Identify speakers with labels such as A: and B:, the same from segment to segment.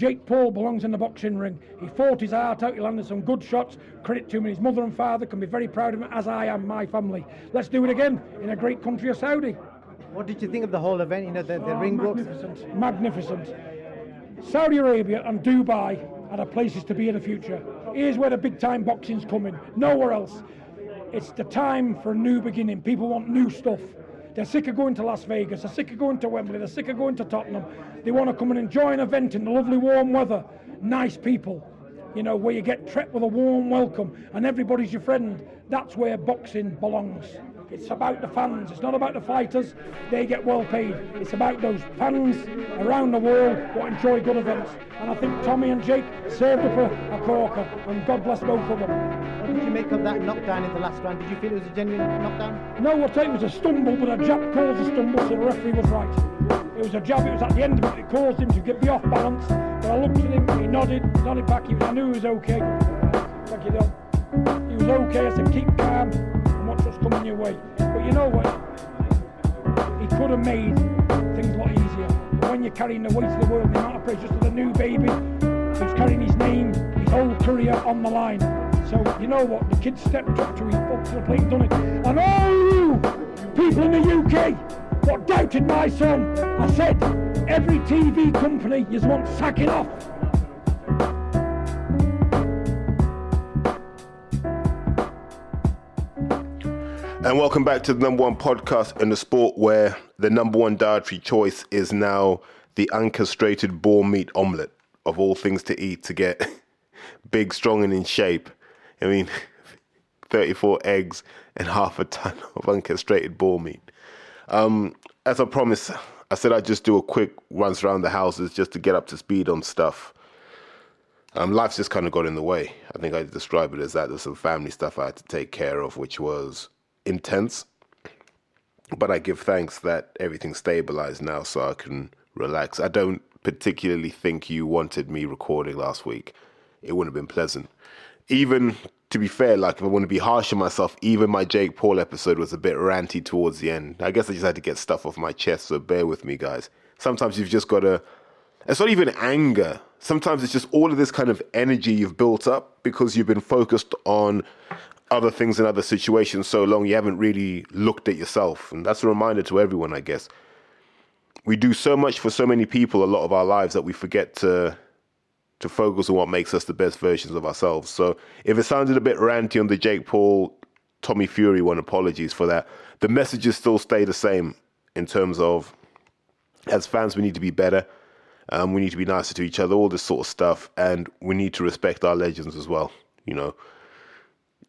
A: Jake Paul belongs in the boxing ring. He fought his heart out, he landed some good shots. Credit to him, his mother and father can be very proud of him, as I am my family. Let's do it again in a great country of Saudi.
B: What did you think of the whole event? You know, the, the
A: Oh,
B: ring walks.
A: magnificent, magnificent. Saudi Arabia and Dubai are the places to be in the future. Here's where the big time boxing's coming. Nowhere else. It's the time for a new beginning. People want new stuff. They're sick of going to Las Vegas. They're sick of going to Wembley. They're sick of going to Tottenham. They want to come and enjoy an event in the lovely warm weather. Nice people. You know, where you get treated with a warm welcome and everybody's your friend. That's where boxing belongs. It's about the fans. It's not about the fighters. They get well paid. It's about those fans around the world who enjoy good events. And I think Tommy and Jake served up a, a corker. And God bless both of them.
B: What did you make of that knockdown in the last round? Did you feel it was a genuine knockdown?
A: No, I'll tell you, it was a stumble, but a jab caused a stumble, so the referee was right. It was a jab, it was at the end of it, it caused him to get be off balance. But I looked at him, he nodded, nodded back, he was, I knew he was okay. Thank you, Don. He was okay, I said, keep calm and watch what's coming your way. But you know what? He could have made things a lot easier. But when you're carrying the weight of the world, the amount of pressure to the new baby, who's carrying his name, his whole career on the line. So you know what? The kid stepped up to his to the plate and done it. And all you people in the UK what doubted my son, I said every TV company you want sacking off.
C: And welcome back to the number one podcast in the sport where the number one dietary choice is now the uncastrated boar meat omelette of all things to eat to get big, strong, and in shape. I mean, 34 eggs and half a ton of uncastrated boar meat. Um, as I promised, I said I'd just do a quick runs around the houses just to get up to speed on stuff. Um, life's just kind of got in the way. I think I describe it as that. There's some family stuff I had to take care of, which was intense. But I give thanks that everything's stabilized now so I can relax. I don't particularly think you wanted me recording last week. It wouldn't have been pleasant. Even to be fair, like if I want to be harsh on myself, even my Jake Paul episode was a bit ranty towards the end. I guess I just had to get stuff off my chest, so bear with me, guys. Sometimes you've just got to. It's not even anger. Sometimes it's just all of this kind of energy you've built up because you've been focused on other things in other situations so long you haven't really looked at yourself. And that's a reminder to everyone, I guess. We do so much for so many people a lot of our lives that we forget to to focus on what makes us the best versions of ourselves. So if it sounded a bit ranty on the Jake Paul, Tommy Fury one, apologies for that. The messages still stay the same in terms of as fans, we need to be better. Um, we need to be nicer to each other, all this sort of stuff, and we need to respect our legends as well. You know,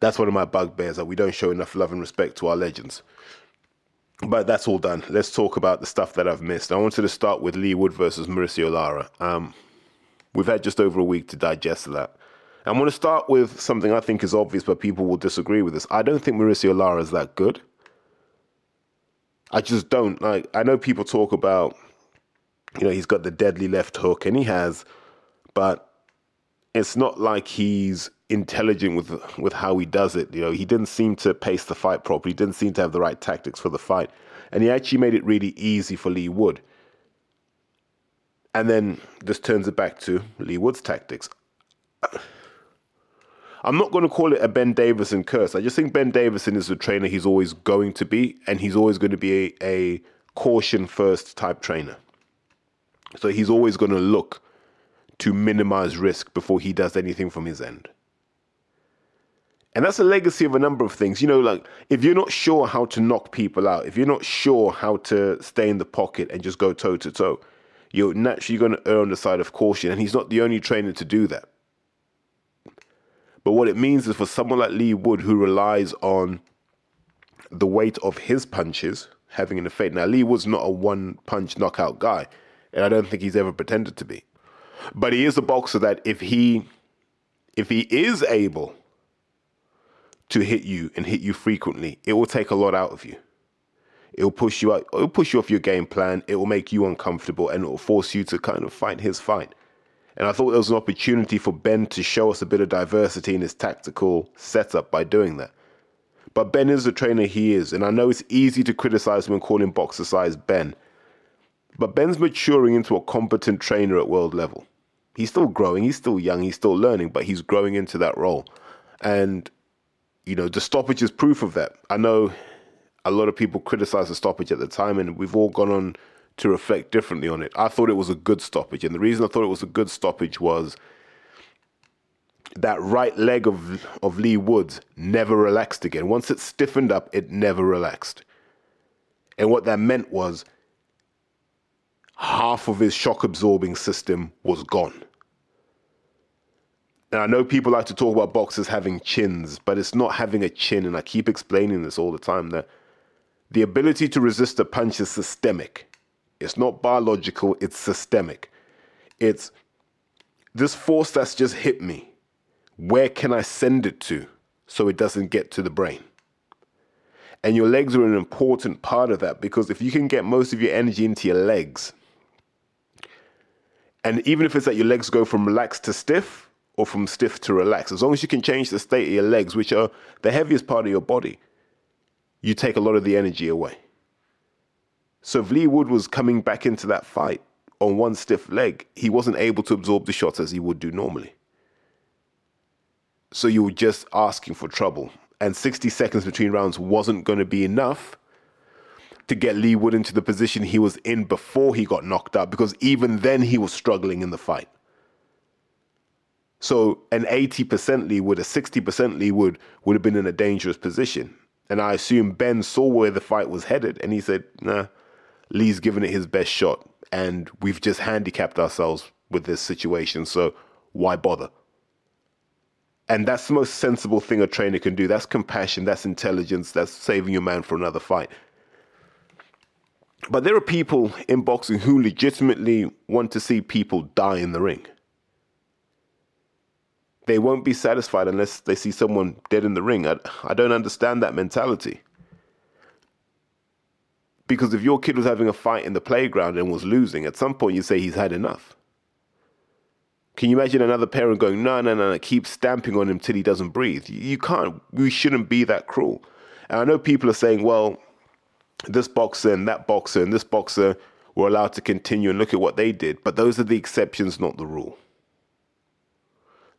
C: that's one of my bugbears that we don't show enough love and respect to our legends. But that's all done. Let's talk about the stuff that I've missed. I wanted to start with Leigh Wood versus Mauricio Lara. Um, we've had just over a week to digest that. I'm going to start with something I think is obvious, but people will disagree with this. I don't think Mauricio Lara is that good. I just don't. Like, I know people talk about, you know, he's got the deadly left hook, and he has, but it's not like he's intelligent with with how he does it. You know, he didn't seem to pace the fight properly. He didn't seem to have the right tactics for the fight, and he actually made it really easy for Leigh Wood. And then this turns it back to Leigh Wood's tactics. I'm not going to call it a Ben Davison curse. I just think Ben Davison is the trainer he's always going to be, and he's always going to be a, a caution first type trainer. So he's always going to look to minimize risk before he does anything from his end. And that's a legacy of a number of things. You know, like if you're not sure how to knock people out, if you're not sure how to stay in the pocket and just go toe to toe, you're naturally going to err on the side of caution. And he's not the only trainer to do that. But what it means is for someone like Leigh Wood, who relies on the weight of his punches having an effect. Now, Leigh Wood's not a one punch knockout guy, and I don't think he's ever pretended to be. But he is a boxer that if he if he is able to hit you and hit you frequently, it will take a lot out of you. It will push you out. It will push you off your game plan. It will make you uncomfortable, and it will force you to kind of fight his fight. And I thought there was an opportunity for Ben to show us a bit of diversity in his tactical setup by doing that. But Ben is the trainer he is, and I know it's easy to criticize him and call him Boxercise Ben. But Ben's maturing into a competent trainer at world level. He's still growing, he's still young, he's still learning, but he's growing into that role. And, you know, the stoppage is proof of that. I know a lot of people criticized the stoppage at the time, and we've all gone on to reflect differently on it. I thought it was a good stoppage. And the reason I thought it was a good stoppage was that right leg of of Leigh Woods never relaxed again. Once it stiffened up, it never relaxed. And what that meant was half of his shock absorbing system was gone. And I know people like to talk about boxers having chins, but it's not having a chin. And I keep explaining this all the time that the ability to resist a punch is systemic. It's not biological, it's systemic. It's this force that's just hit me where can I send it to so it doesn't get to the brain? And your legs are an important part of that because if you can get most of your energy into your legs, and even if it's that your legs go from relaxed to stiff or from stiff to relaxed, as long as you can change the state of your legs, which are the heaviest part of your body, you take a lot of the energy away. So if Leigh Wood was coming back into that fight on one stiff leg, he wasn't able to absorb the shots as he would do normally. So you were just asking for trouble. And 60 seconds between rounds wasn't going to be enough to get Leigh Wood into the position he was in before he got knocked out, because even then he was struggling in the fight. So an 80% Leigh Wood, a 60% Leigh Wood would have been in a dangerous position. And I assume Ben saw where the fight was headed and he said, nah, Leigh's given it his best shot. And we've just handicapped ourselves with this situation. So why bother? And that's the most sensible thing a trainer can do. That's compassion, that's intelligence, that's saving your man for another fight. But there are people in boxing who legitimately want to see people die in the ring. They won't be satisfied unless they see someone dead in the ring. I, I don't understand that mentality. Because if your kid was having a fight in the playground and was losing, at some point you say he's had enough. Can you imagine another parent going, no, no, no, no, keep stamping on him till he doesn't breathe? You can't, we shouldn't be that cruel. And I know people are saying, well, this boxer and that boxer and this boxer were allowed to continue and look at what they did, but those are the exceptions, not the rule.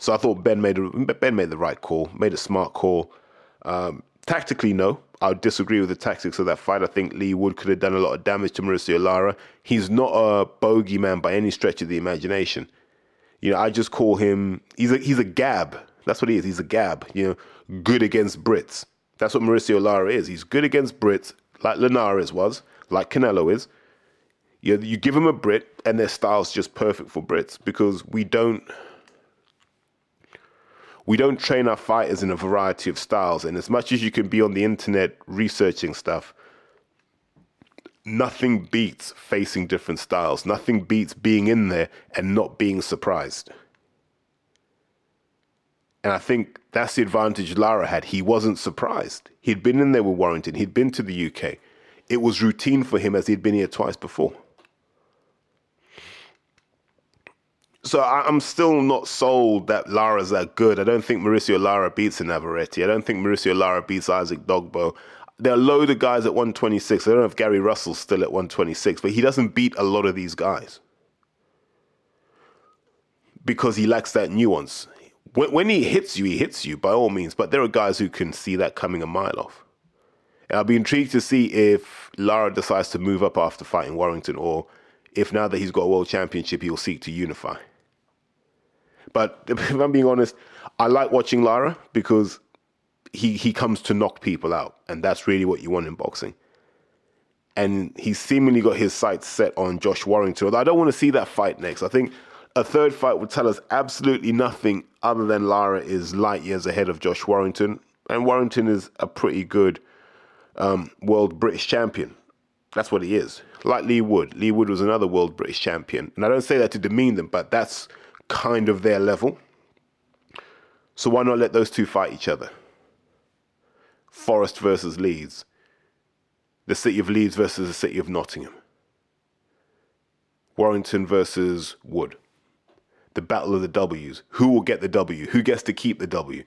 C: So I thought Ben made a, Ben made the right call, made a smart call. Um, tactically, no, I disagree with the tactics of that fight. I think Leigh Wood could have done a lot of damage to Mauricio Lara. He's not a bogeyman by any stretch of the imagination. You know, I just call him he's a he's a gab. That's what he is. He's a gab. You know, good against Brits. That's what Mauricio Lara is. He's good against Brits, like Linares was, like Canelo is. You know, you give him a Brit, and their style's just perfect for Brits because we don't we don't train our fighters in a variety of styles. And as much as you can be on the internet researching stuff, nothing beats facing different styles. Nothing beats being in there and not being surprised. And I think that's the advantage Lara had. He wasn't surprised. He'd been in there with Warrington, he'd been to the UK. It was routine for him as he'd been here twice before. So I'm still not sold that Lara's that good. I don't think Mauricio Lara beats Navarrete. I don't think Mauricio Lara beats Isaac Dogboe. there are a load of guys at 126. I don't know if Gary Russell's still at 126, but he doesn't beat a lot of these guys because he lacks that nuance. When, when he hits you, he hits you by all means, but there are guys who can see that coming a mile off. And I'll be intrigued to see if Lara decides to move up after fighting Warrington or if now that he's got a world championship, he'll seek to unify. But if I'm being honest, I like watching Lara because he he comes to knock people out, and that's really what you want in boxing. And he's seemingly got his sights set on Josh Warrington. Although I don't want to see that fight next. I think a third fight would tell us absolutely nothing other than Lara is light years ahead of Josh Warrington, and Warrington is a pretty good um, world British champion. That's what he is. Like Leigh Wood. Leigh Wood was another world British champion. And I don't say that to demean them, but that's kind of their level. So why not let those two fight each other? Forest versus Leeds, the city of Leeds versus the city of Nottingham, Warrington versus Wood, the battle of the W's. Who will get the W? Who gets to keep the W?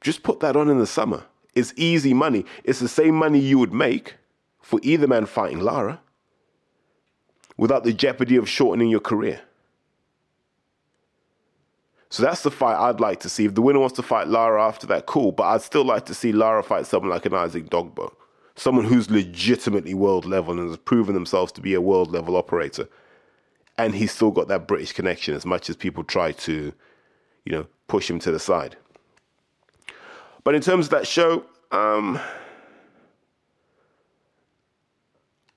C: Just put that on in the summer. It's easy money. It's the same money you would make for either man fighting Lara without the jeopardy of shortening your career. So that's the fight I'd like to see. If the winner wants to fight Lara after that, cool. But I'd still like to see Lara fight someone like an Isaac Dogboe, someone who's legitimately world level and has proven themselves to be a world level operator. And he's still got that British connection as much as people try to, you know, push him to the side. But in terms of that show, um,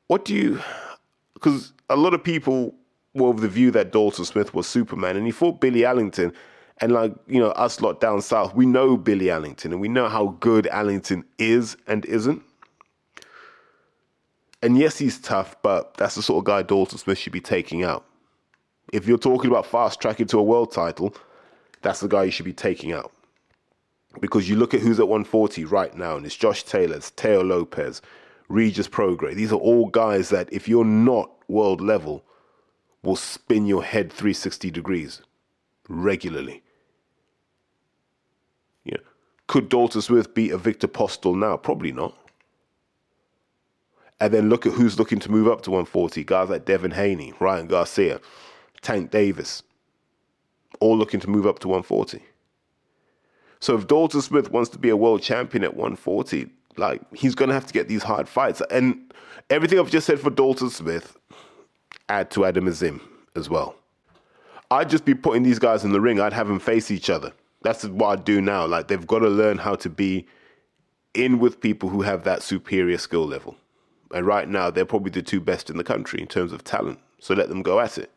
C: what do you? Because a lot of people were of the view that Dalton Smith was Superman, and he fought Billy Allington. And like you know, us lot down south, we know Billy Allington, and we know how good Allington is and isn't. And yes, he's tough, but that's the sort of guy Dalton Smith should be taking out. If you're talking about fast tracking to a world title, that's the guy you should be taking out. Because you look at who's at 140 right now, and it's Josh Taylor, it's Teo Lopez, Regis Prograis. These are all guys that, if you're not world level, will spin your head 360 degrees regularly. Yeah. Could Dalton Smith beat a Viktor Postol now? Probably not. And then look at who's looking to move up to 140. Guys like Devin Haney, Ryan Garcia, Tank Davis, all looking to move up to 140. So if Dalton Smith wants to be a world champion at 140, like he's going to have to get these hard fights. And everything I've just said for Dalton Smith, add to Adam Azim as well. I'd just be putting these guys in the ring. I'd have them face each other. That's what I do now. Like they've got to learn how to be in with people who have that superior skill level. And right now, they're probably the two best in the country in terms of talent. So let them go at it.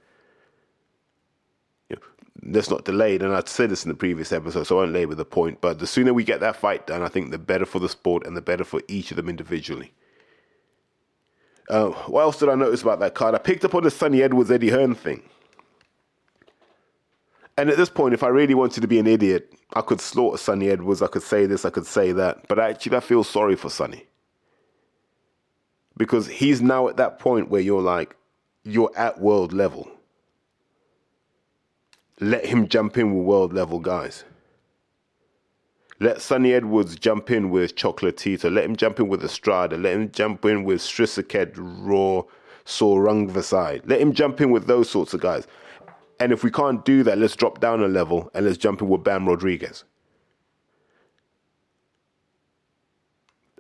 C: You know, let's not delay. And I said this in the previous episode, so I won't labour the point. But the sooner we get that fight done, I think the better for the sport and the better for each of them individually. Uh, what else did I notice about that card? I picked up on the Sunny Edwards Eddie Hearn thing. And at this point, if I really wanted to be an idiot, I could slaughter Sunny Edwards. I could say this, I could say that. But actually, I feel sorry for Sunny. Because he's now at that point where you're like, you're at world level. Let him jump in with world level guys. Let Sunny Edwards jump in with Chocolatito. Let him jump in with Estrada. Let him jump in with Srisaket, Raw, Sorungvasai. Let him jump in with those sorts of guys. And if we can't do that, let's drop down a level and let's jump in with Bam Rodriguez.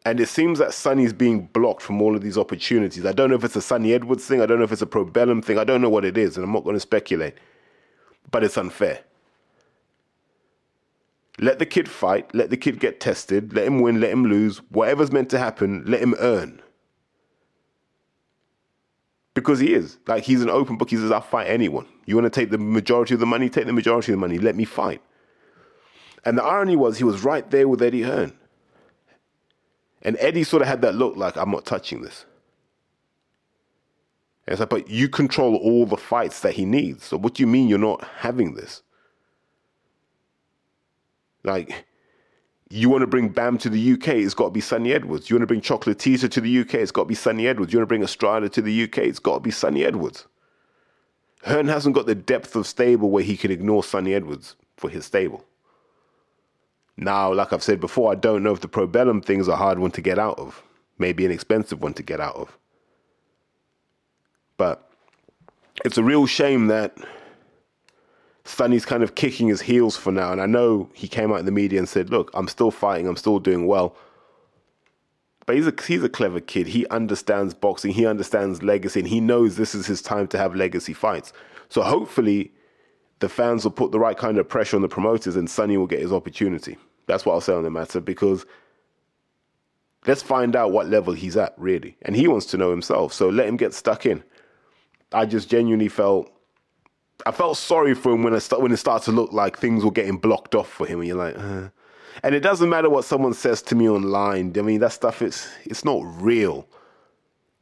C: And it seems that Sunny's being blocked from all of these opportunities. I don't know if it's a Sunny Edwards thing. I don't know if it's a Probellum thing. I don't know what it is, and I'm not going to speculate. But it's unfair. Let the kid fight. Let the kid get tested. Let him win. Let him lose. Whatever's meant to happen, let him earn. Because he is. Like, he's an open book. He says, I'll fight anyone. You want to take the majority of the money? Take the majority of the money. Let me fight. And the irony was, he was right there with Eddie Hearn. And Eddie sort of had that look like, I'm not touching this. And it's like, but you control all the fights that he needs. So what do you mean you're not having this? Like, you want to bring Bam to the UK, it's got to be Sunny Edwards. You want to bring Chocolatito to the UK, it's got to be Sunny Edwards. You want to bring Estrada to the UK, it's got to be Sunny Edwards. Hearn hasn't got the depth of stable where he can ignore Sunny Edwards for his stable. Now, like I've said before, I don't know if the Probellum thing is a hard one to get out of. Maybe an expensive one to get out of. But it's a real shame that Sunny's kind of kicking his heels for now. And I know he came out in the media and said, look, I'm still fighting, I'm still doing well. But he's a, he's a clever kid. He understands boxing, he understands legacy, and he knows this is his time to have legacy fights. So hopefully the fans will put the right kind of pressure on the promoters and Sunny will get his opportunity. That's what I'll say on the matter because let's find out what level he's at, really. And he wants to know himself. So let him get stuck in. I just genuinely felt I felt sorry for him when it start, when it started to look like things were getting blocked off for him, and you're like, uh. and it doesn't matter what someone says to me online. I mean, that stuff it's it's not real.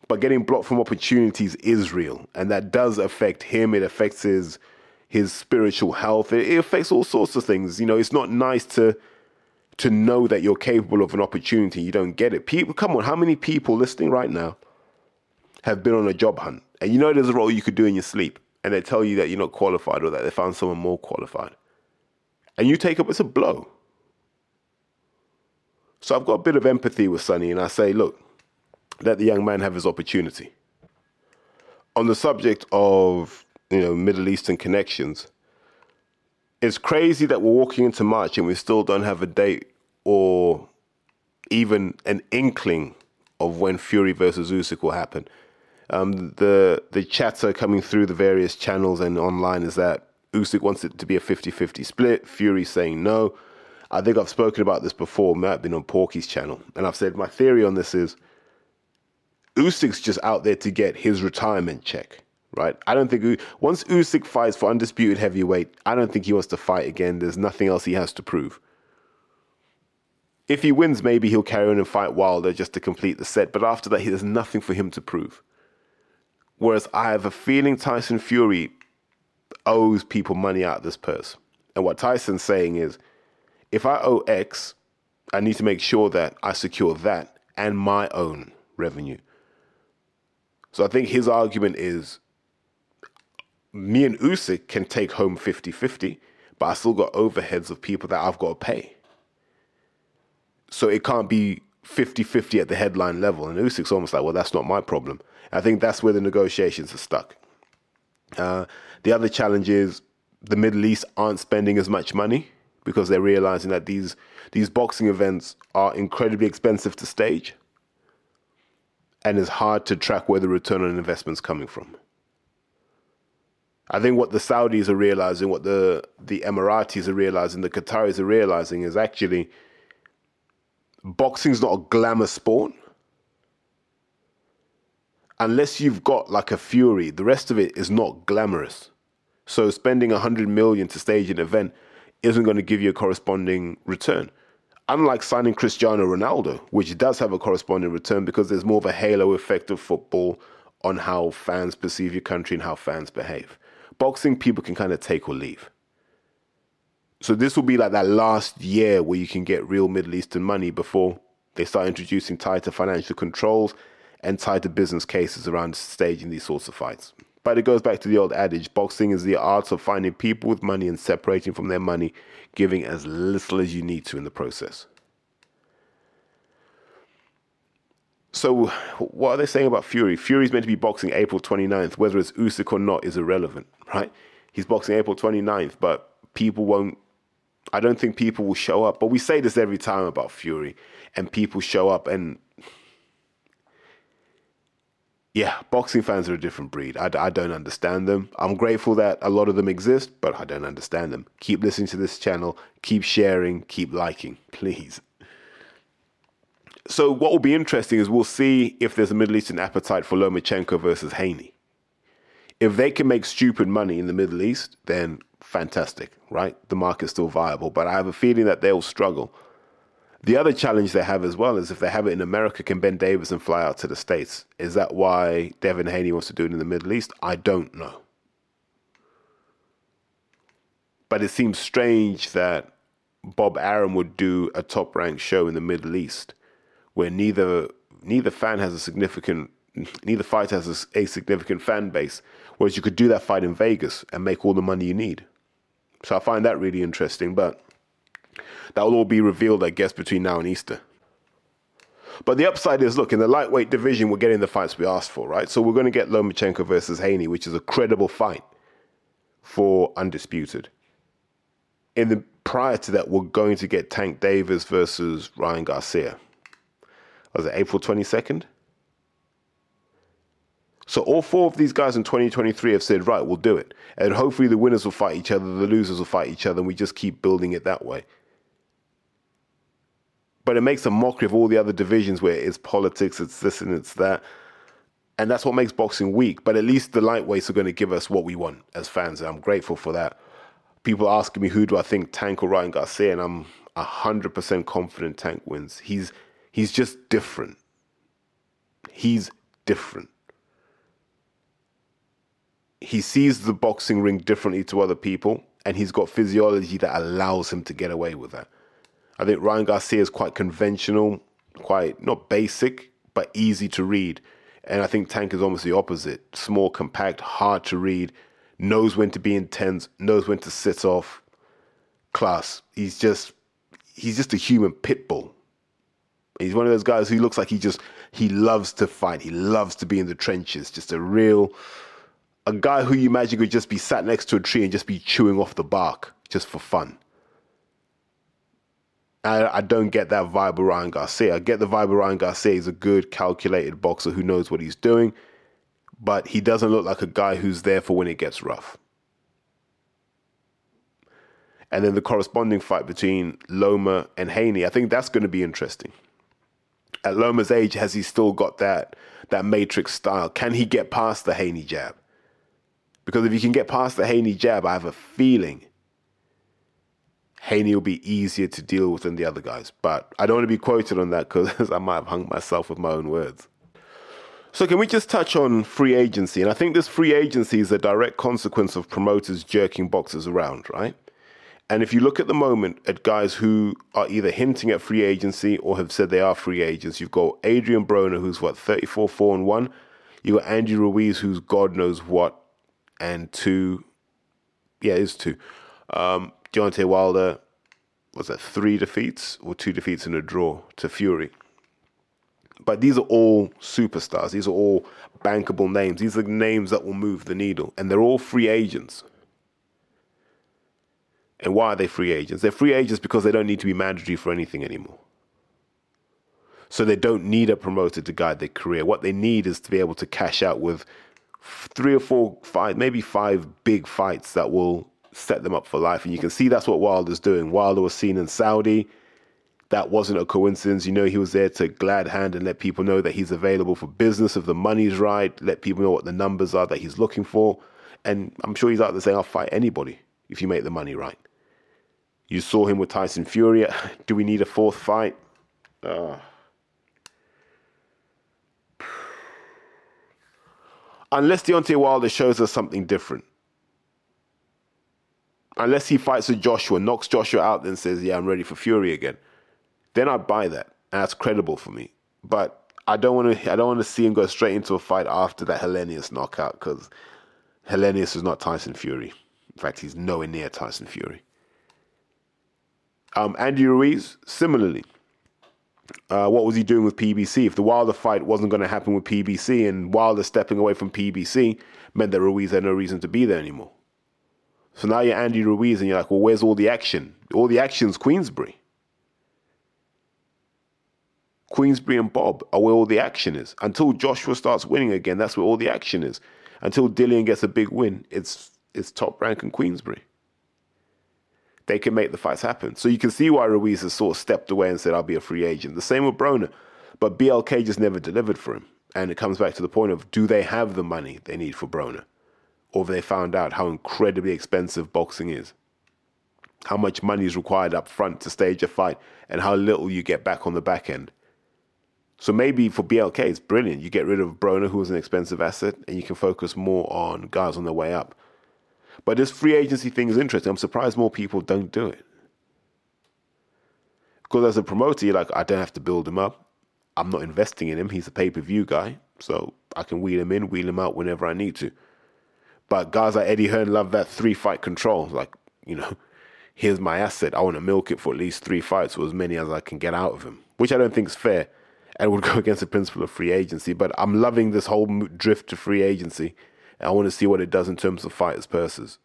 C: But getting blocked from opportunities is real, and that does affect him. It affects his his spiritual health. It, it affects all sorts of things. You know, it's not nice to to know that you're capable of an opportunity. You don't get it. People, come on, how many people listening right now have been on a job hunt, and you know there's a role you could do in your sleep? And they tell you that you're not qualified or that they found someone more qualified. And you take up, it's a blow. So I've got a bit of empathy with Sunny and I say, look, let the young man have his opportunity. On the subject of, you know, Middle Eastern connections, it's crazy that we're walking into March and we still don't have a date or even an inkling of when Fury versus Usyk will happen. Um, the the chatter coming through the various channels and online is that Usyk wants it to be a 50-50 split. Fury saying no. I think I've spoken about this before. Might have been on Porky's channel, and I've said my theory on this is Usyk's just out there to get his retirement check, right? I don't think once Usyk fights for undisputed heavyweight, I don't think he wants to fight again. There's nothing else he has to prove. If he wins, maybe he'll carry on and fight Wilder just to complete the set. But after that, there's nothing for him to prove. Whereas I have a feeling Tyson Fury owes people money out of this purse. And what Tyson's saying is, if I owe X, I need to make sure that I secure that and my own revenue. So I think his argument is me and Usyk can take home 50-50, but I still got overheads of people that I've got to pay. So it can't be 50-50 at the headline level. And Usyk's almost like, well, that's not my problem. I think that's where the negotiations are stuck. Uh, the other challenge is the Middle East aren't spending as much money because they're realizing that these these boxing events are incredibly expensive to stage and it's hard to track where the return on investment is coming from. I think what the Saudis are realizing, what the the Emiratis are realizing, the Qataris are realizing is actually boxing's not a glamour sport. Unless you've got like a Fury, the rest of it is not glamorous. So spending a hundred million to stage an event isn't going to give you a corresponding return. Unlike signing Cristiano Ronaldo, which does have a corresponding return because there's more of a halo effect of football on how fans perceive your country and how fans behave. Boxing, people can kind of take or leave. So this will be like that last year where you can get real Middle Eastern money before they start introducing tighter financial controls and tighter business cases around staging these sorts of fights. But it goes back to the old adage boxing is the art of finding people with money and separating from their money, giving as little as you need to in the process. So, what are they saying about Fury? Fury's meant to be boxing April 29th. Whether it's Usyk or not is irrelevant, right? He's boxing April 29th, but people won't I don't think people will show up. But we say this every time about Fury, and people show up. And yeah, boxing fans are a different breed. I, I don't understand them. I'm grateful that a lot of them exist, but I don't understand them. Keep listening to this channel, keep sharing, keep liking, please. So, what will be interesting is we'll see if there's a Middle Eastern appetite for Lomachenko versus Haney. If they can make stupid money in the Middle East, then fantastic, right? The market's still viable, but I have a feeling that they'll struggle. The other challenge they have as well is if they have it in America, can Ben Davison fly out to the States? Is that why Devin Haney wants to do it in the Middle East? I don't know. But it seems strange that Bob Arum would do a top ranked show in the Middle East where neither neither fan has a significant neither fighter has a, a significant fan base. Whereas you could do that fight in Vegas and make all the money you need. So I find that really interesting, but that will all be revealed, I guess, between now and Easter. But the upside is, look, in the lightweight division, we're getting the fights we asked for, right? So we're going to get Lomachenko versus Haney, which is a credible fight for undisputed. In the prior to that, we're going to get Tank Davis versus Ryan Garcia. Was it April twenty second? So all four of these guys in 2023 have said, right, we'll do it. And hopefully the winners will fight each other, the losers will fight each other, and we just keep building it that way. But it makes a mockery of all the other divisions where it's politics, it's this and it's that. And that's what makes boxing weak. But at least the lightweights are going to give us what we want as fans. And I'm grateful for that. People asking me who do I think Tank or Ryan Garcia, and I'm hundred percent confident Tank wins. He's he's just different. He's different he sees the boxing ring differently to other people, and he's got physiology that allows him to get away with that. I think Ryan Garcia is quite conventional, quite not basic, but easy to read. And I think Tank is almost the opposite small, compact, hard to read, knows when to be intense, knows when to sit off. Class. He's just he's just a human pit bull. He's one of those guys who looks like he just he loves to fight. He loves to be in the trenches. Just a real a guy who you imagine could just be sat next to a tree and just be chewing off the bark just for fun. I, I don't get that vibe of Ryan Garcia. I get the vibe of Ryan Garcia. He's a good, calculated boxer who knows what he's doing, but he doesn't look like a guy who's there for when it gets rough. And then the corresponding fight between Loma and Haney, I think that's going to be interesting. At Loma's age, has he still got that that matrix style? Can he get past the Haney jab? Because if he can get past the Haney jab, I have a feeling Haney will be easier to deal with than the other guys. But I don't want to be quoted on that because I might have hung myself with my own words. So can we just touch on free agency? And I think this free agency is a direct consequence of promoters jerking boxers around, right? And if you look at the moment at guys who are either hinting at free agency or have said they are free agents, you've got Adrian Broner, who's what, 34, 4 and 1. You've got Andy Ruiz, who's God knows what, and two, yeah, it's two. Um, Deontay Wilder, was that three defeats or two defeats and a draw to Fury? But these are all superstars. These are all bankable names. These are names that will move the needle. And they're all free agents. And why are they free agents? They're free agents because they don't need to be mandatory for anything anymore. So they don't need a promoter to guide their career. What they need is to be able to cash out with three or four, five, maybe five big fights that will set them up for life. And you can see that's what Wilder's doing. Wilder was seen in Saudi. That wasn't a coincidence. You know, he was there to glad hand and let people know that he's available for business if the money's right, let people know what the numbers are that he's looking for. And I'm sure he's out there saying, I'll fight anybody if you make the money right. You saw him with Tyson Fury. Do we need a fourth fight? Uh, unless Deontay Wilder shows us something different. Unless he fights with Joshua, knocks Joshua out, then says, "Yeah, I'm ready for Fury again," then I'd buy that. And that's credible for me. But I don't want to. I don't want to see him go straight into a fight after that Helenius knockout because Helenius is not Tyson Fury. In fact, he's nowhere near Tyson Fury. Um, Andy Ruiz, similarly. Uh, what was he doing with PBC? If the Wilder fight wasn't going to happen with PBC and Wilder stepping away from PBC meant that Ruiz had no reason to be there anymore. So now you're Andy Ruiz and you're like, well, where's all the action? All the action's Queensberry. Queensberry and Bob are where all the action is. Until Joshua starts winning again, that's where all the action is. Until Dillian gets a big win, it's it's top rank and Queensberry they can make the fights happen. So you can see why Ruiz has sort of stepped away and said, I'll be a free agent. The same with Broner. But BLK just never delivered for him. And it comes back to the point of do they have the money they need for Broner? Or they found out how incredibly expensive boxing is? How much money is required up front to stage a fight and how little you get back on the back end. So maybe for BLK, it's brilliant. You get rid of Broner, who was an expensive asset, and you can focus more on guys on their way up. But this free agency thing is interesting. I'm surprised more people don't do it. Because as a promoter, you're like, I don't have to build him up. I'm not investing in him. He's a pay per view guy. So I can wheel him in, wheel him out whenever I need to. But guys like Eddie Hearn love that three fight control. Like, you know, here's my asset. I want to milk it for at least three fights or as many as I can get out of him, which I don't think is fair and would go against the principle of free agency. But I'm loving this whole drift to free agency I want to see what it does in terms of fighters' purses.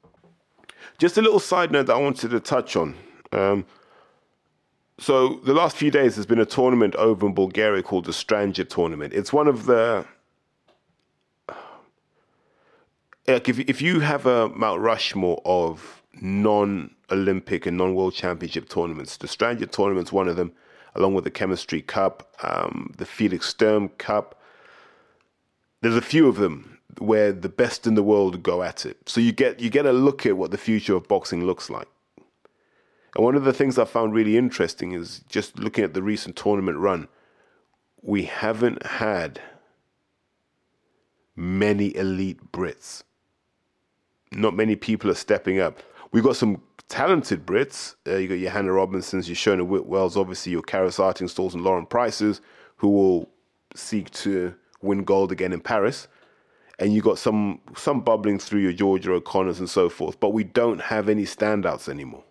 C: Just a little side note that I wanted to touch on. Um, so the last few days there's been a tournament over in Bulgaria called the Strandja tournament. It's one of the like if if you have a Mount Rushmore of non-Olympic and non-World Championship tournaments, the Strandja tournament's one of them, along with the Chemistry Cup, um, the Felix Sturm Cup. There's a few of them where the best in the world go at it. So you get you get a look at what the future of boxing looks like. And one of the things I found really interesting is just looking at the recent tournament run. We haven't had many elite Brits. Not many people are stepping up. We've got some talented Brits. Uh, you got your Hannah Robinsons, your Shona Whitwells, obviously your Karis Artingstalls and Lauren Prices, who will seek to win gold again in Paris and you got some some bubbling through your Georgia O'Connors and so forth, but we don't have any standouts anymore.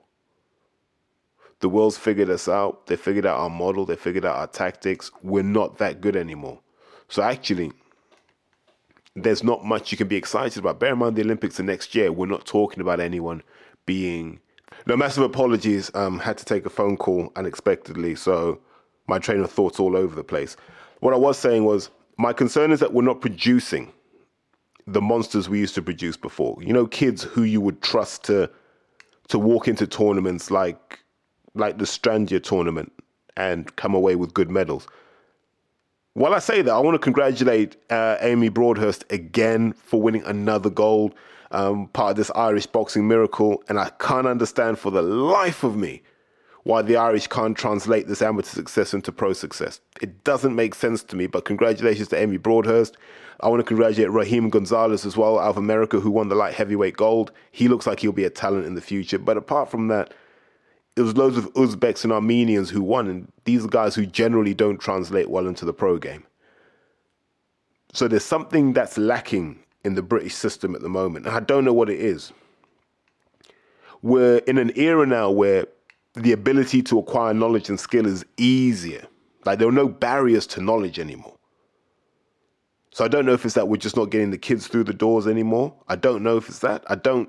C: The world's figured us out. They figured out our model. They figured out our tactics. We're not that good anymore. So actually, there's not much you can be excited about. Bear in mind the Olympics are next year. We're not talking about anyone being. No massive apologies. Um, had to take a phone call unexpectedly, so my train of thoughts all over the place. What I was saying was my concern is that we're not producing the monsters we used to produce before. You know, kids who you would trust to to walk into tournaments like like the Strandja tournament and come away with good medals. While I say that, I want to congratulate uh, Amy Broadhurst again for winning another gold, um, part of this Irish boxing miracle. And I can't understand for the life of me why the Irish can't translate this amateur success into pro success. It doesn't make sense to me, but congratulations to Amy Broadhurst. I want to congratulate Raheem Gonzalez as well, out of America, who won the light heavyweight gold. He looks like he'll be a talent in the future. But apart from that, there was loads of Uzbeks and Armenians who won, and these are guys who generally don't translate well into the pro game. So there's something that's lacking in the British system at the moment, and I don't know what it is. We're in an era now where the ability to acquire knowledge and skill is easier. Like there are no barriers to knowledge anymore. So I don't know if it's that we're just not getting the kids through the doors anymore. I don't know if it's that. I don't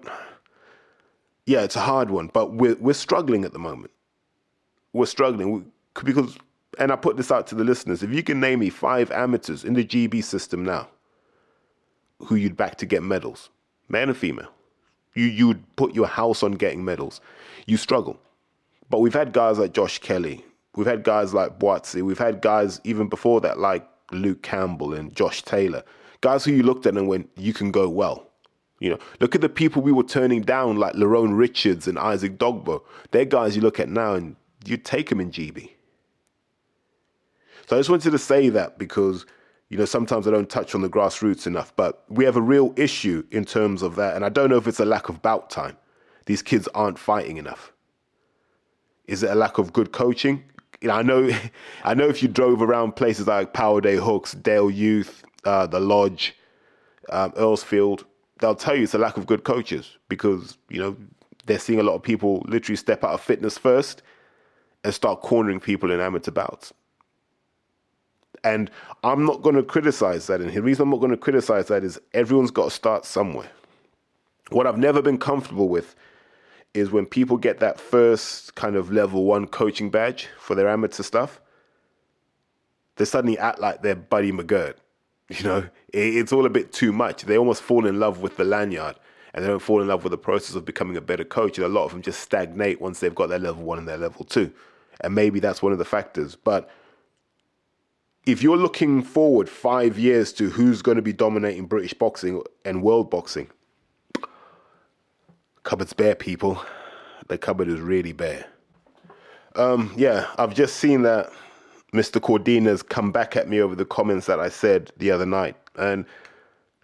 C: yeah, it's a hard one, but we're we're struggling at the moment. We're struggling because, and I put this out to the listeners: if you can name me five amateurs in the GB system now, who you'd back to get medals, man or female, you you'd put your house on getting medals. You struggle, but we've had guys like Josh Kelly, we've had guys like Buatsi, we've had guys even before that like Luke Campbell and Josh Taylor, guys who you looked at and went, you can go well you know, look at the people we were turning down, like Lerone Richards and Isaac Dogboe. They're guys you look at now and you take them in GB. So I just wanted to say that because, you know, sometimes I don't touch on the grassroots enough, but we have a real issue in terms of that. And I don't know if it's a lack of bout time. These kids aren't fighting enough. Is it a lack of good coaching? You know, I know, I know if you drove around places like Power Day Hooks, Dale Youth, uh, the Lodge, um, Earlsfield, they'll tell you it's a lack of good coaches because you know they're seeing a lot of people literally step out of fitness first and start cornering people in amateur bouts. And I'm not going to criticize that. And the reason I'm not going to criticize that is everyone's got to start somewhere. What I've never been comfortable with is when people get that first kind of level one coaching badge for their amateur stuff, they suddenly act like they're Buddy McGirt you know, it's all a bit too much. They almost fall in love with the lanyard and they don't fall in love with the process of becoming a better coach. And a lot of them just stagnate once they've got their level one and their level two. And maybe that's one of the factors. But if you're looking forward five years to who's going to be dominating British boxing and world boxing, cupboard's bare, people. The cupboard is really bare. Um, yeah, I've just seen that Mr. Cordina's come back at me over the comments that I said the other night, and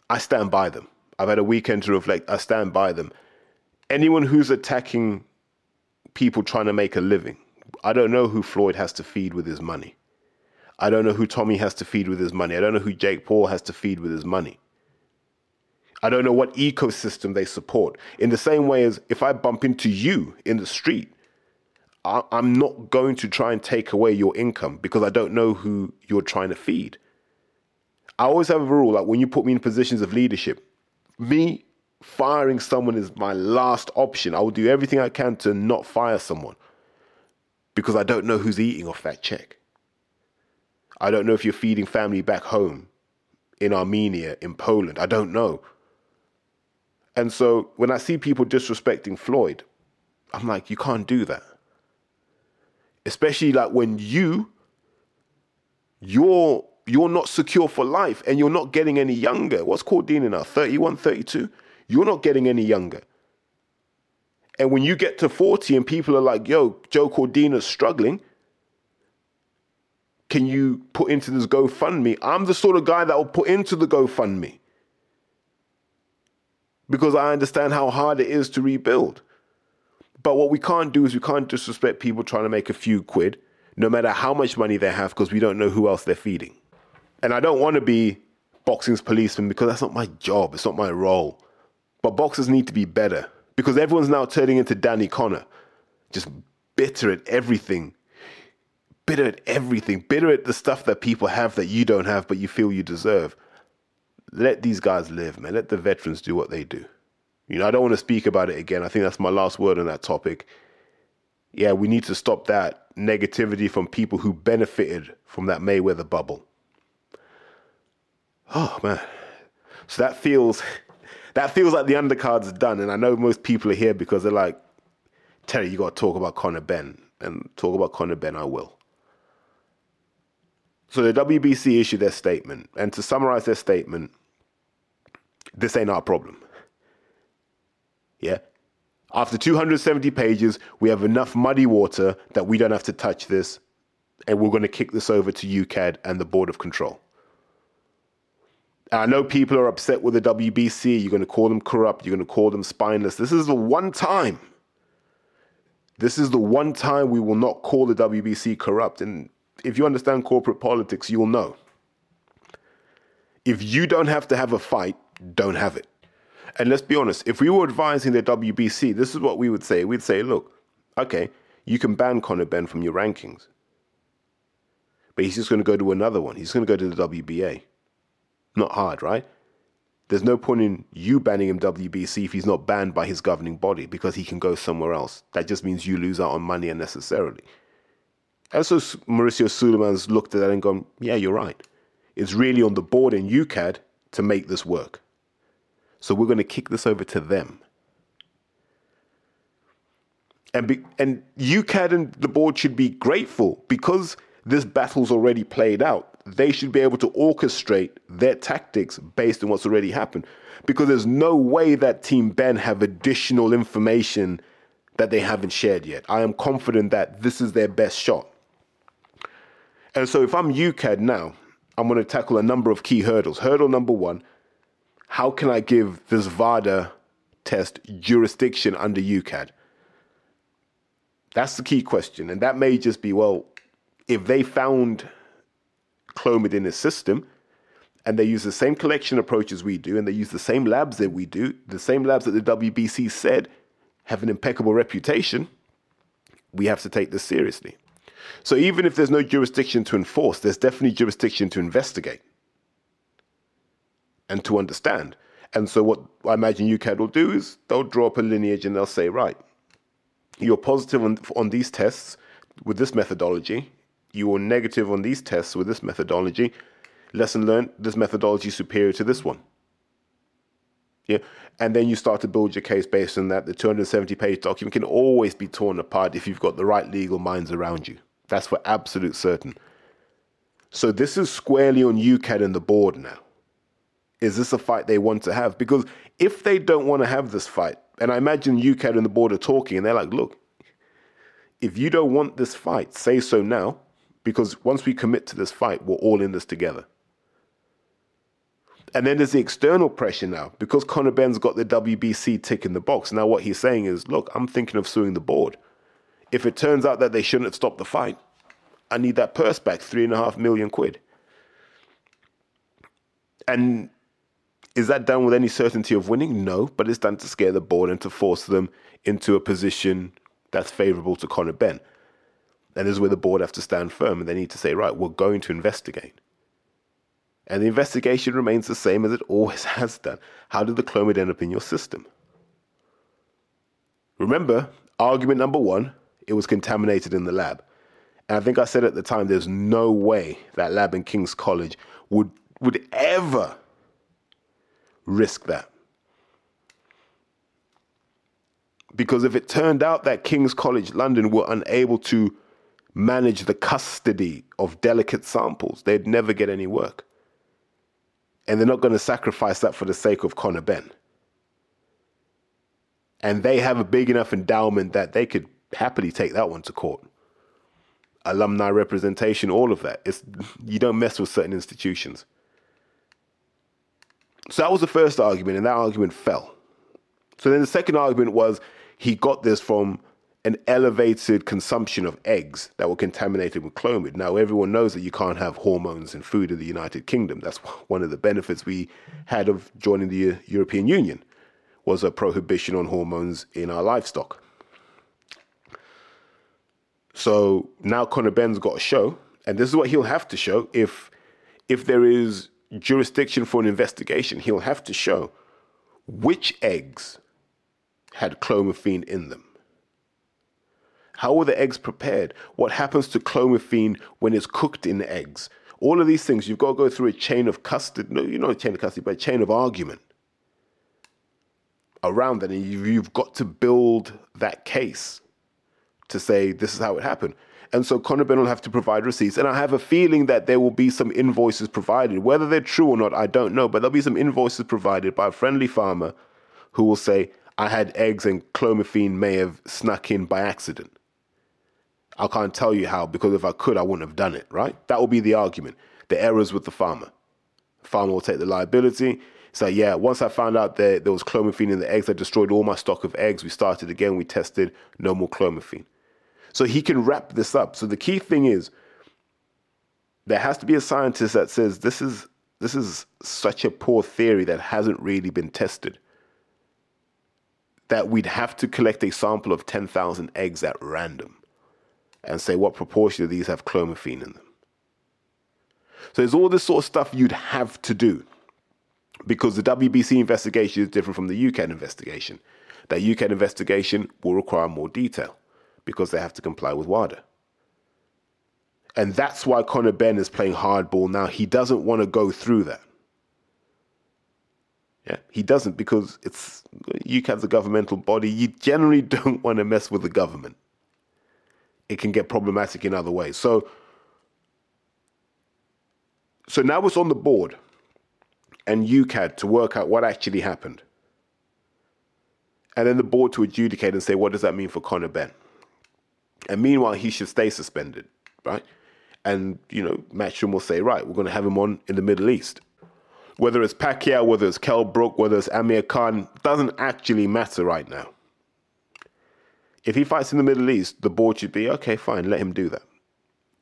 C: I stand by them. I've had a weekend to reflect. I stand by them. Anyone who's attacking people trying to make a living, I don't know who Floyd has to feed with his money. I don't know who Tommy has to feed with his money. I don't know who Jake Paul has to feed with his money. I don't know what ecosystem they support. In the same way as if I bump into you in the street I, am not going to try and take away your income because I don't know who you're trying to feed. I always have a rule like when you put me in positions of leadership, me firing someone is my last option. I will do everything I can to not fire someone because I don't know who's eating off that check. I don't know if you're feeding family back home in Armenia, in Poland. I don't know. And so when I see people disrespecting Floyd, I'm like, you can't do that especially like when you you're you're not secure for life and you're not getting any younger. What's Cordina now? 31, 32? You're not getting any younger. And when you get to 40 and people are like, yo, Joe Cordina's struggling, can you put into this GoFundMe? I'm the sort of guy that will put into the GoFundMe because I understand how hard it is to rebuild. But what we can't do is we can't disrespect people trying to make a few quid, no matter how much money they have, because we don't know who else they're feeding. And I don't want to be boxing's policeman because that's not my job, it's not my role. But boxers need to be better because everyone's now turning into Danny Connor, just bitter at everything. Bitter at everything, bitter at the stuff that people have that you don't have, but you feel you deserve. let these guys live, man. Let the veterans do what they do. You know, I don't want to speak about it again. I think that's my last word on that topic. Yeah, we need to stop that negativity from people who benefited from that Mayweather bubble. Oh man. So that feels that feels like the undercard's done. And I know most people are here because they're like, Terry, you gotta talk about Conor Benn. And talk about Conor Benn, I will. So the WBC issued their statement, and to summarize their statement, this ain't our problem. Yeah. After 270 pages, we have enough muddy water that we don't have to touch this, and we're going to kick this over to UKAD and the Board of Control. And I know people are upset with the WBC. You're going to call them corrupt. You're going to call them spineless. This is the one time. This is the one time we will not call the WBC corrupt. And if you understand corporate politics, you'll know. If you don't have to have a fight, don't have it. And let's be honest, if we were advising the WBC, this is what we would say. We'd say, look, okay, you can ban Conor Benn from your rankings. But he's just going to go to another one. He's going to go to the WBA. Not hard, right? There's no point in you banning him WBC if he's not banned by his governing body because he can go somewhere else. That just means you lose out on money unnecessarily. And so Mauricio Sulaimán's looked at that and gone, yeah, you're right. It's really on the board in UKAD to make this work. So we're going to kick this over to them. And, be, and UKAD and the board should be grateful because this battle's already played out. They should be able to orchestrate their tactics based on what's already happened. Because there's no way that Team Benn have additional information that they haven't shared yet. I am confident that this is their best shot. And so if I'm UKAD now, I'm going to tackle a number of key hurdles. Hurdle number one how can I give this VADA test jurisdiction under UKAD? That's the key question. And that may just be well, if they found Clomid in his system and they use the same collection approach as we do and they use the same labs that we do, the same labs that the WBC said have an impeccable reputation, we have to take this seriously. So even if there's no jurisdiction to enforce, there's definitely jurisdiction to investigate and to understand. And so what I imagine UKAD will do is they'll draw up a lineage and they'll say, right, you're positive on, on these tests with this methodology, you were negative on these tests with this methodology. Lesson learned, this methodology is superior to this one. Yeah. And then you start to build your case based on that. The 270 page document can always be torn apart if you've got the right legal minds around you. That's for absolute certain. So this is squarely on UKAD and the board now. Is this a fight they want to have? Because if they don't want to have this fight, and I imagine UKAD and the board are talking and they're like, look, if you don't want this fight, say so now, because once we commit to this fight, we're all in this together. And then there's the external pressure now because Conor Benn's got the WBC tick in the box. Now, what he's saying is, look, I'm thinking of suing the board if it turns out that they shouldn't have stopped the fight, I need that purse back, three and a half million quid. And is that done with any certainty of winning? No, but it's done to scare the board and to force them into a position that's favorable to Conor Benn. And this is where the board have to stand firm and they need to say, right, we're going to investigate. And the investigation remains the same as it always has done. How did the clomid end up in your system? Remember, argument number one it was contaminated in the lab. And I think I said at the time, there's no way that lab in King's College would would ever risk that. Because if it turned out that King's College London were unable to manage the custody of delicate samples, they'd never get any work. And they're not going to sacrifice that for the sake of Conor Benn. And they have a big enough endowment that they could happily take that one to court. Alumni representation, all of that. It's you don't mess with certain institutions. So that was the first argument, and that argument fell. So then the second argument was he got this from an elevated consumption of eggs that were contaminated with clomid. Now, everyone knows that you can't have hormones in food in the United Kingdom. That's one of the benefits we had of joining the uh, European Union was a prohibition on hormones in our livestock. So now Conor Benn's got a show, and this is what he'll have to show if if there is jurisdiction for an investigation, he'll have to show which eggs had clomiphene in them. How were the eggs prepared? What happens to clomiphene when it's cooked in eggs? All of these things, you've got to go through a chain of custody. No, you're not a chain of custody, but a chain of argument around that. And you've got to build that case to say this is how it happened. And so Conor Benn will have to provide receipts. And I have a feeling that there will be some invoices provided. Whether they're true or not, I don't know. But there'll be some invoices provided by a friendly farmer who will say, I had eggs and clomiphene may have snuck in by accident. I can't tell you how because if I could, I wouldn't have done it, right? That will be the argument. The errors with the farmer. Farmer will take the liability. So, yeah, once I found out that there was clomiphene in the eggs, I destroyed all my stock of eggs. We started again, we tested, no more clomiphene. So he can wrap this up. So the key thing is there has to be a scientist that says this is this is such a poor theory that hasn't really been tested. That we'd have to collect a sample of 10,000 eggs at random and say what proportion of these have clomiphene in them. So there's all this sort of stuff you'd have to do because the WBC investigation is different from the UKAD investigation. That UKAD investigation will require more detail because they have to comply with WADA. And that's why Conor Benn is playing hardball now. He doesn't want to go through that. Yeah, he doesn't because it's UKAD's a governmental body. You generally don't want to mess with the government. It can get problematic in other ways. So, so now it's on the board and UKAD to work out what actually happened. And then the board to adjudicate and say, what does that mean for Conor Benn? And meanwhile, he should stay suspended, right? And, you know, Matchroom will say, right, we're going to have him on in the Middle East. Whether it's Pacquiao, whether it's Kell Brook, whether it's Amir Khan, doesn't actually matter right now. If he fights in the Middle East, the board should be, okay, fine, let him do that.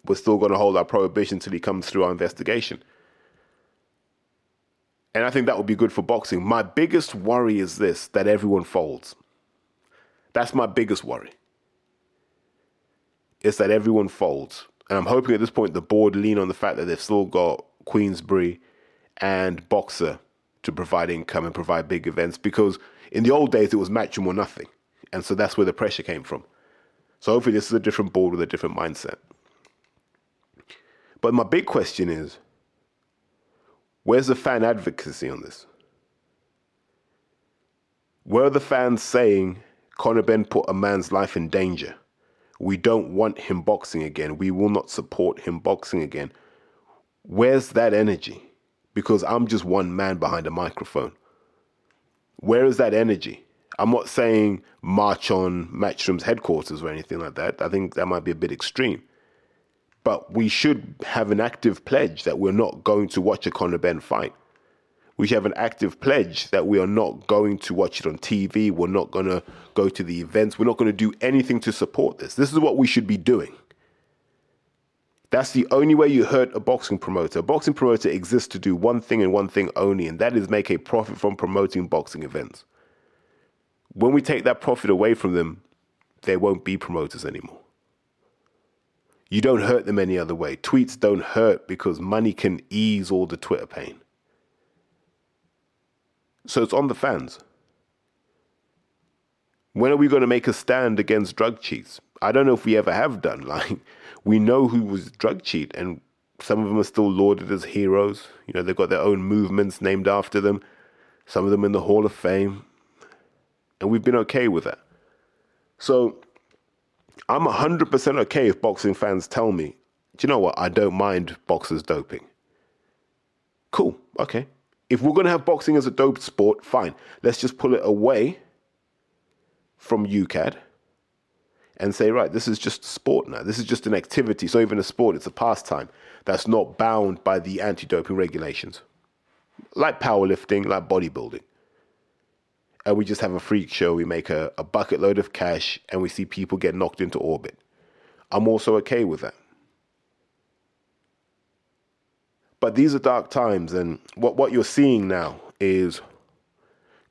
C: We're still going to hold our prohibition until he comes through our investigation. And I think that would be good for boxing. My biggest worry is this that everyone folds. That's my biggest worry is that everyone folds. And I'm hoping at this point the board lean on the fact that they've still got Queensberry and BOXXER to provide income and provide big events because in the old days it was Matchroom or nothing. And so that's where the pressure came from. So hopefully this is a different board with a different mindset. But my big question is where's the fan advocacy on this? Where are the fans saying Conor Benn put a man's life in danger? We don't want him boxing again. We will not support him boxing again. Where's that energy? Because I'm just one man behind a microphone. Where is that energy? I'm not saying march on Matchroom's headquarters or anything like that. I think that might be a bit extreme. But we should have an active pledge that we're not going to watch a Conor Benn fight we should have an active pledge that we are not going to watch it on TV. We're not going to go to the events. We're not going to do anything to support this. This is what we should be doing. That's the only way you hurt a boxing promoter. A boxing promoter exists to do one thing and one thing only, and that is make a profit from promoting boxing events. When we take that profit away from them, they won't be promoters anymore. You don't hurt them any other way. Tweets don't hurt because money can ease all the Twitter pain. So it's on the fans. When are we going to make a stand against drug cheats? I don't know if we ever have done. Like, we know who was drug cheat, and some of them are still lauded as heroes. You know, they've got their own movements named after them. Some of them in the Hall of Fame, and we've been okay with that. So, I'm 100% okay if boxing fans tell me, do you know what? I don't mind boxers doping. Cool, okay. If we're going to have boxing as a dope sport, fine. Let's just pull it away from UKAD and say, right, this is just sport now. This is just an activity. So even a sport, it's a pastime that's not bound by the anti-doping regulations. Like powerlifting, like bodybuilding. And we just have a freak show. We make a, a bucket load of cash and we see people get knocked into orbit. I'm also okay with that. But these are dark times, and what, what you're seeing now is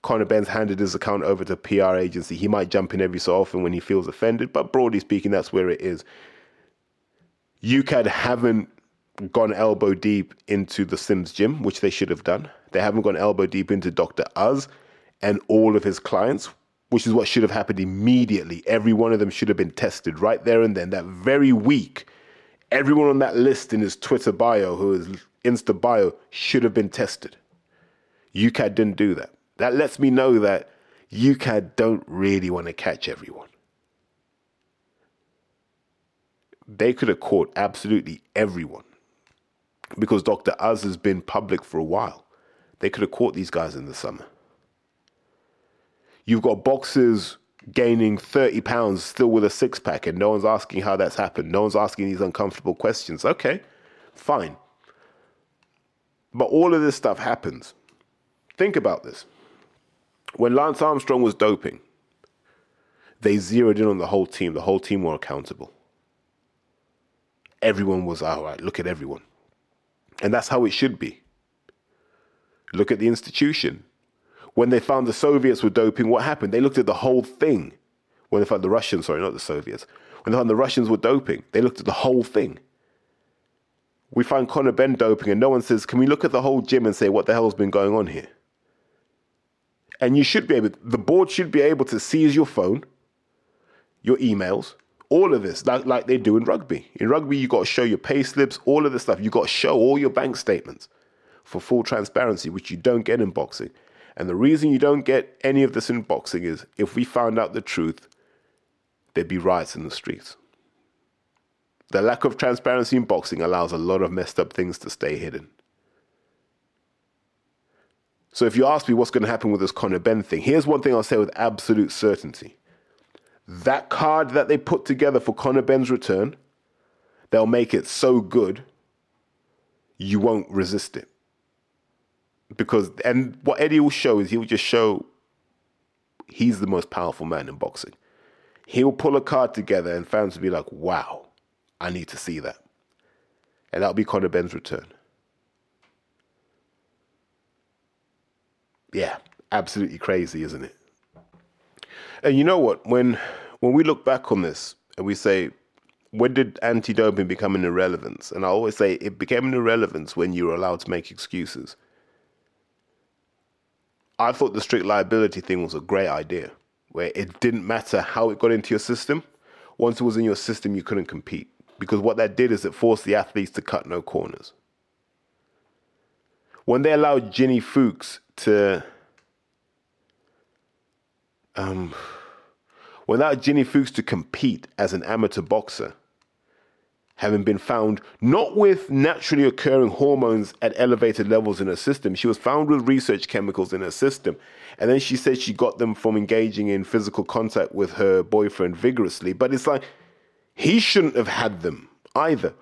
C: Conor Benn's handed his account over to PR agency. He might jump in every so often when he feels offended, but broadly speaking, that's where it is. UKAD haven't gone elbow deep into the Sims gym, which they should have done. They haven't gone elbow deep into Dr. Uz and all of his clients, which is what should have happened immediately. Every one of them should have been tested right there and then. That very week, everyone on that list in his Twitter bio, who is Insta bio, should have been tested. UKAD didn't do that. That lets me know that UKAD don't really want to catch everyone. They could have caught absolutely everyone because Dr. Uz has been public for a while. They could have caught these guys in the summer. You've got boxers gaining 30 pounds still with a six pack, and no one's asking how that's happened. No one's asking these uncomfortable questions. Okay, fine. But all of this stuff happens. Think about this. When Lance Armstrong was doping, they zeroed in on the whole team. The whole team were accountable. Everyone was, all right, look at everyone. And that's how it should be. Look at the institution. When they found the Soviets were doping, what happened? They looked at the whole thing. When they found the Russians, sorry, not the Soviets. When they found the Russians were doping, they looked at the whole thing. We find Conor Benn doping, and no one says, Can we look at the whole gym and say, What the hell's been going on here? And you should be able, the board should be able to seize your phone, your emails, all of this, like, like they do in rugby. In rugby, you got to show your pay slips, all of this stuff. You got to show all your bank statements for full transparency, which you don't get in boxing. And the reason you don't get any of this in boxing is if we found out the truth, there'd be riots in the streets. The lack of transparency in boxing allows a lot of messed up things to stay hidden. So if you ask me what's going to happen with this Conor Benn thing, here's one thing I'll say with absolute certainty. That card that they put together for Conor Benn's return, they'll make it so good, you won't resist it. Because, and what Eddie will show is he'll just show he's the most powerful man in boxing. He'll pull a card together and fans will be like, wow, I need to see that. And that'll be Conor Benn's return. Yeah, absolutely crazy, isn't it? And you know what? When when we look back on this and we say, when did anti-doping become an irrelevance? And I always say it became an irrelevance when you were allowed to make excuses. I thought the strict liability thing was a great idea, where it didn't matter how it got into your system. Once it was in your system, you couldn't compete because what that did is it forced the athletes to cut no corners. When they allowed Ginny Fuchs to um, without Ginny Fuchs to compete as an amateur boxer, having been found not with naturally occurring hormones at elevated levels in her system, she was found with research chemicals in her system. And then she said she got them from engaging in physical contact with her boyfriend vigorously. But it's like, he shouldn't have had them either.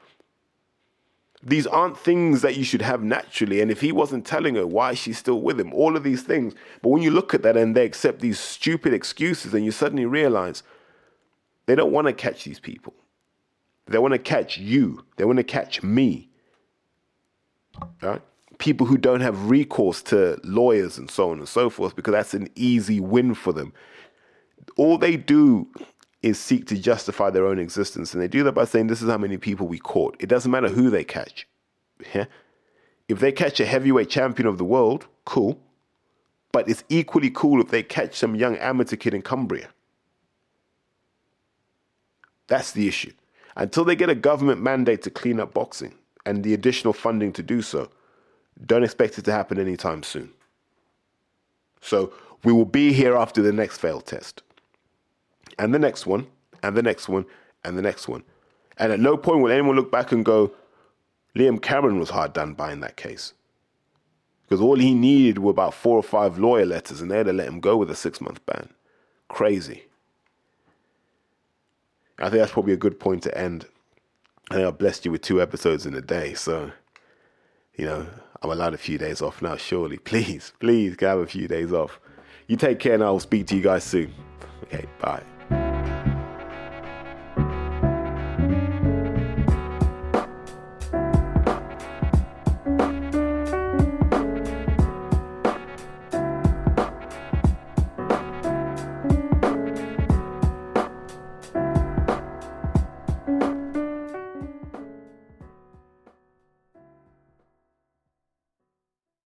C: These aren't things that you should have naturally. And if he wasn't telling her, why is she still with him? All of these things. But when you look at that and they accept these stupid excuses, and you suddenly realize they don't want to catch these people. They want to catch you. They want to catch me. Right? People who don't have recourse to lawyers and so on and so forth because that's an easy win for them. All they do is seek to justify their own existence. And they do that by saying, This is how many people we caught. It doesn't matter who they catch. Yeah? If they catch a heavyweight champion of the world, cool. But it's equally cool if they catch some young amateur kid in Cumbria. That's the issue. Until they get a government mandate to clean up boxing and the additional funding to do so, don't expect it to happen anytime soon. So we will be here after the next failed test and the next one, and the next one, and the next one. And at no point will anyone look back and go, Liam Cameron was hard done by in that case. Because all he needed were about four or five lawyer letters, and they'd have let him go with a six month ban. Crazy. I think that's probably a good point to end. I think I blessed you with two episodes in a day, so you know, I'm allowed a few days off now, surely. Please, please, can I have a few days off. You take care and I'll speak to you guys soon. Okay, bye.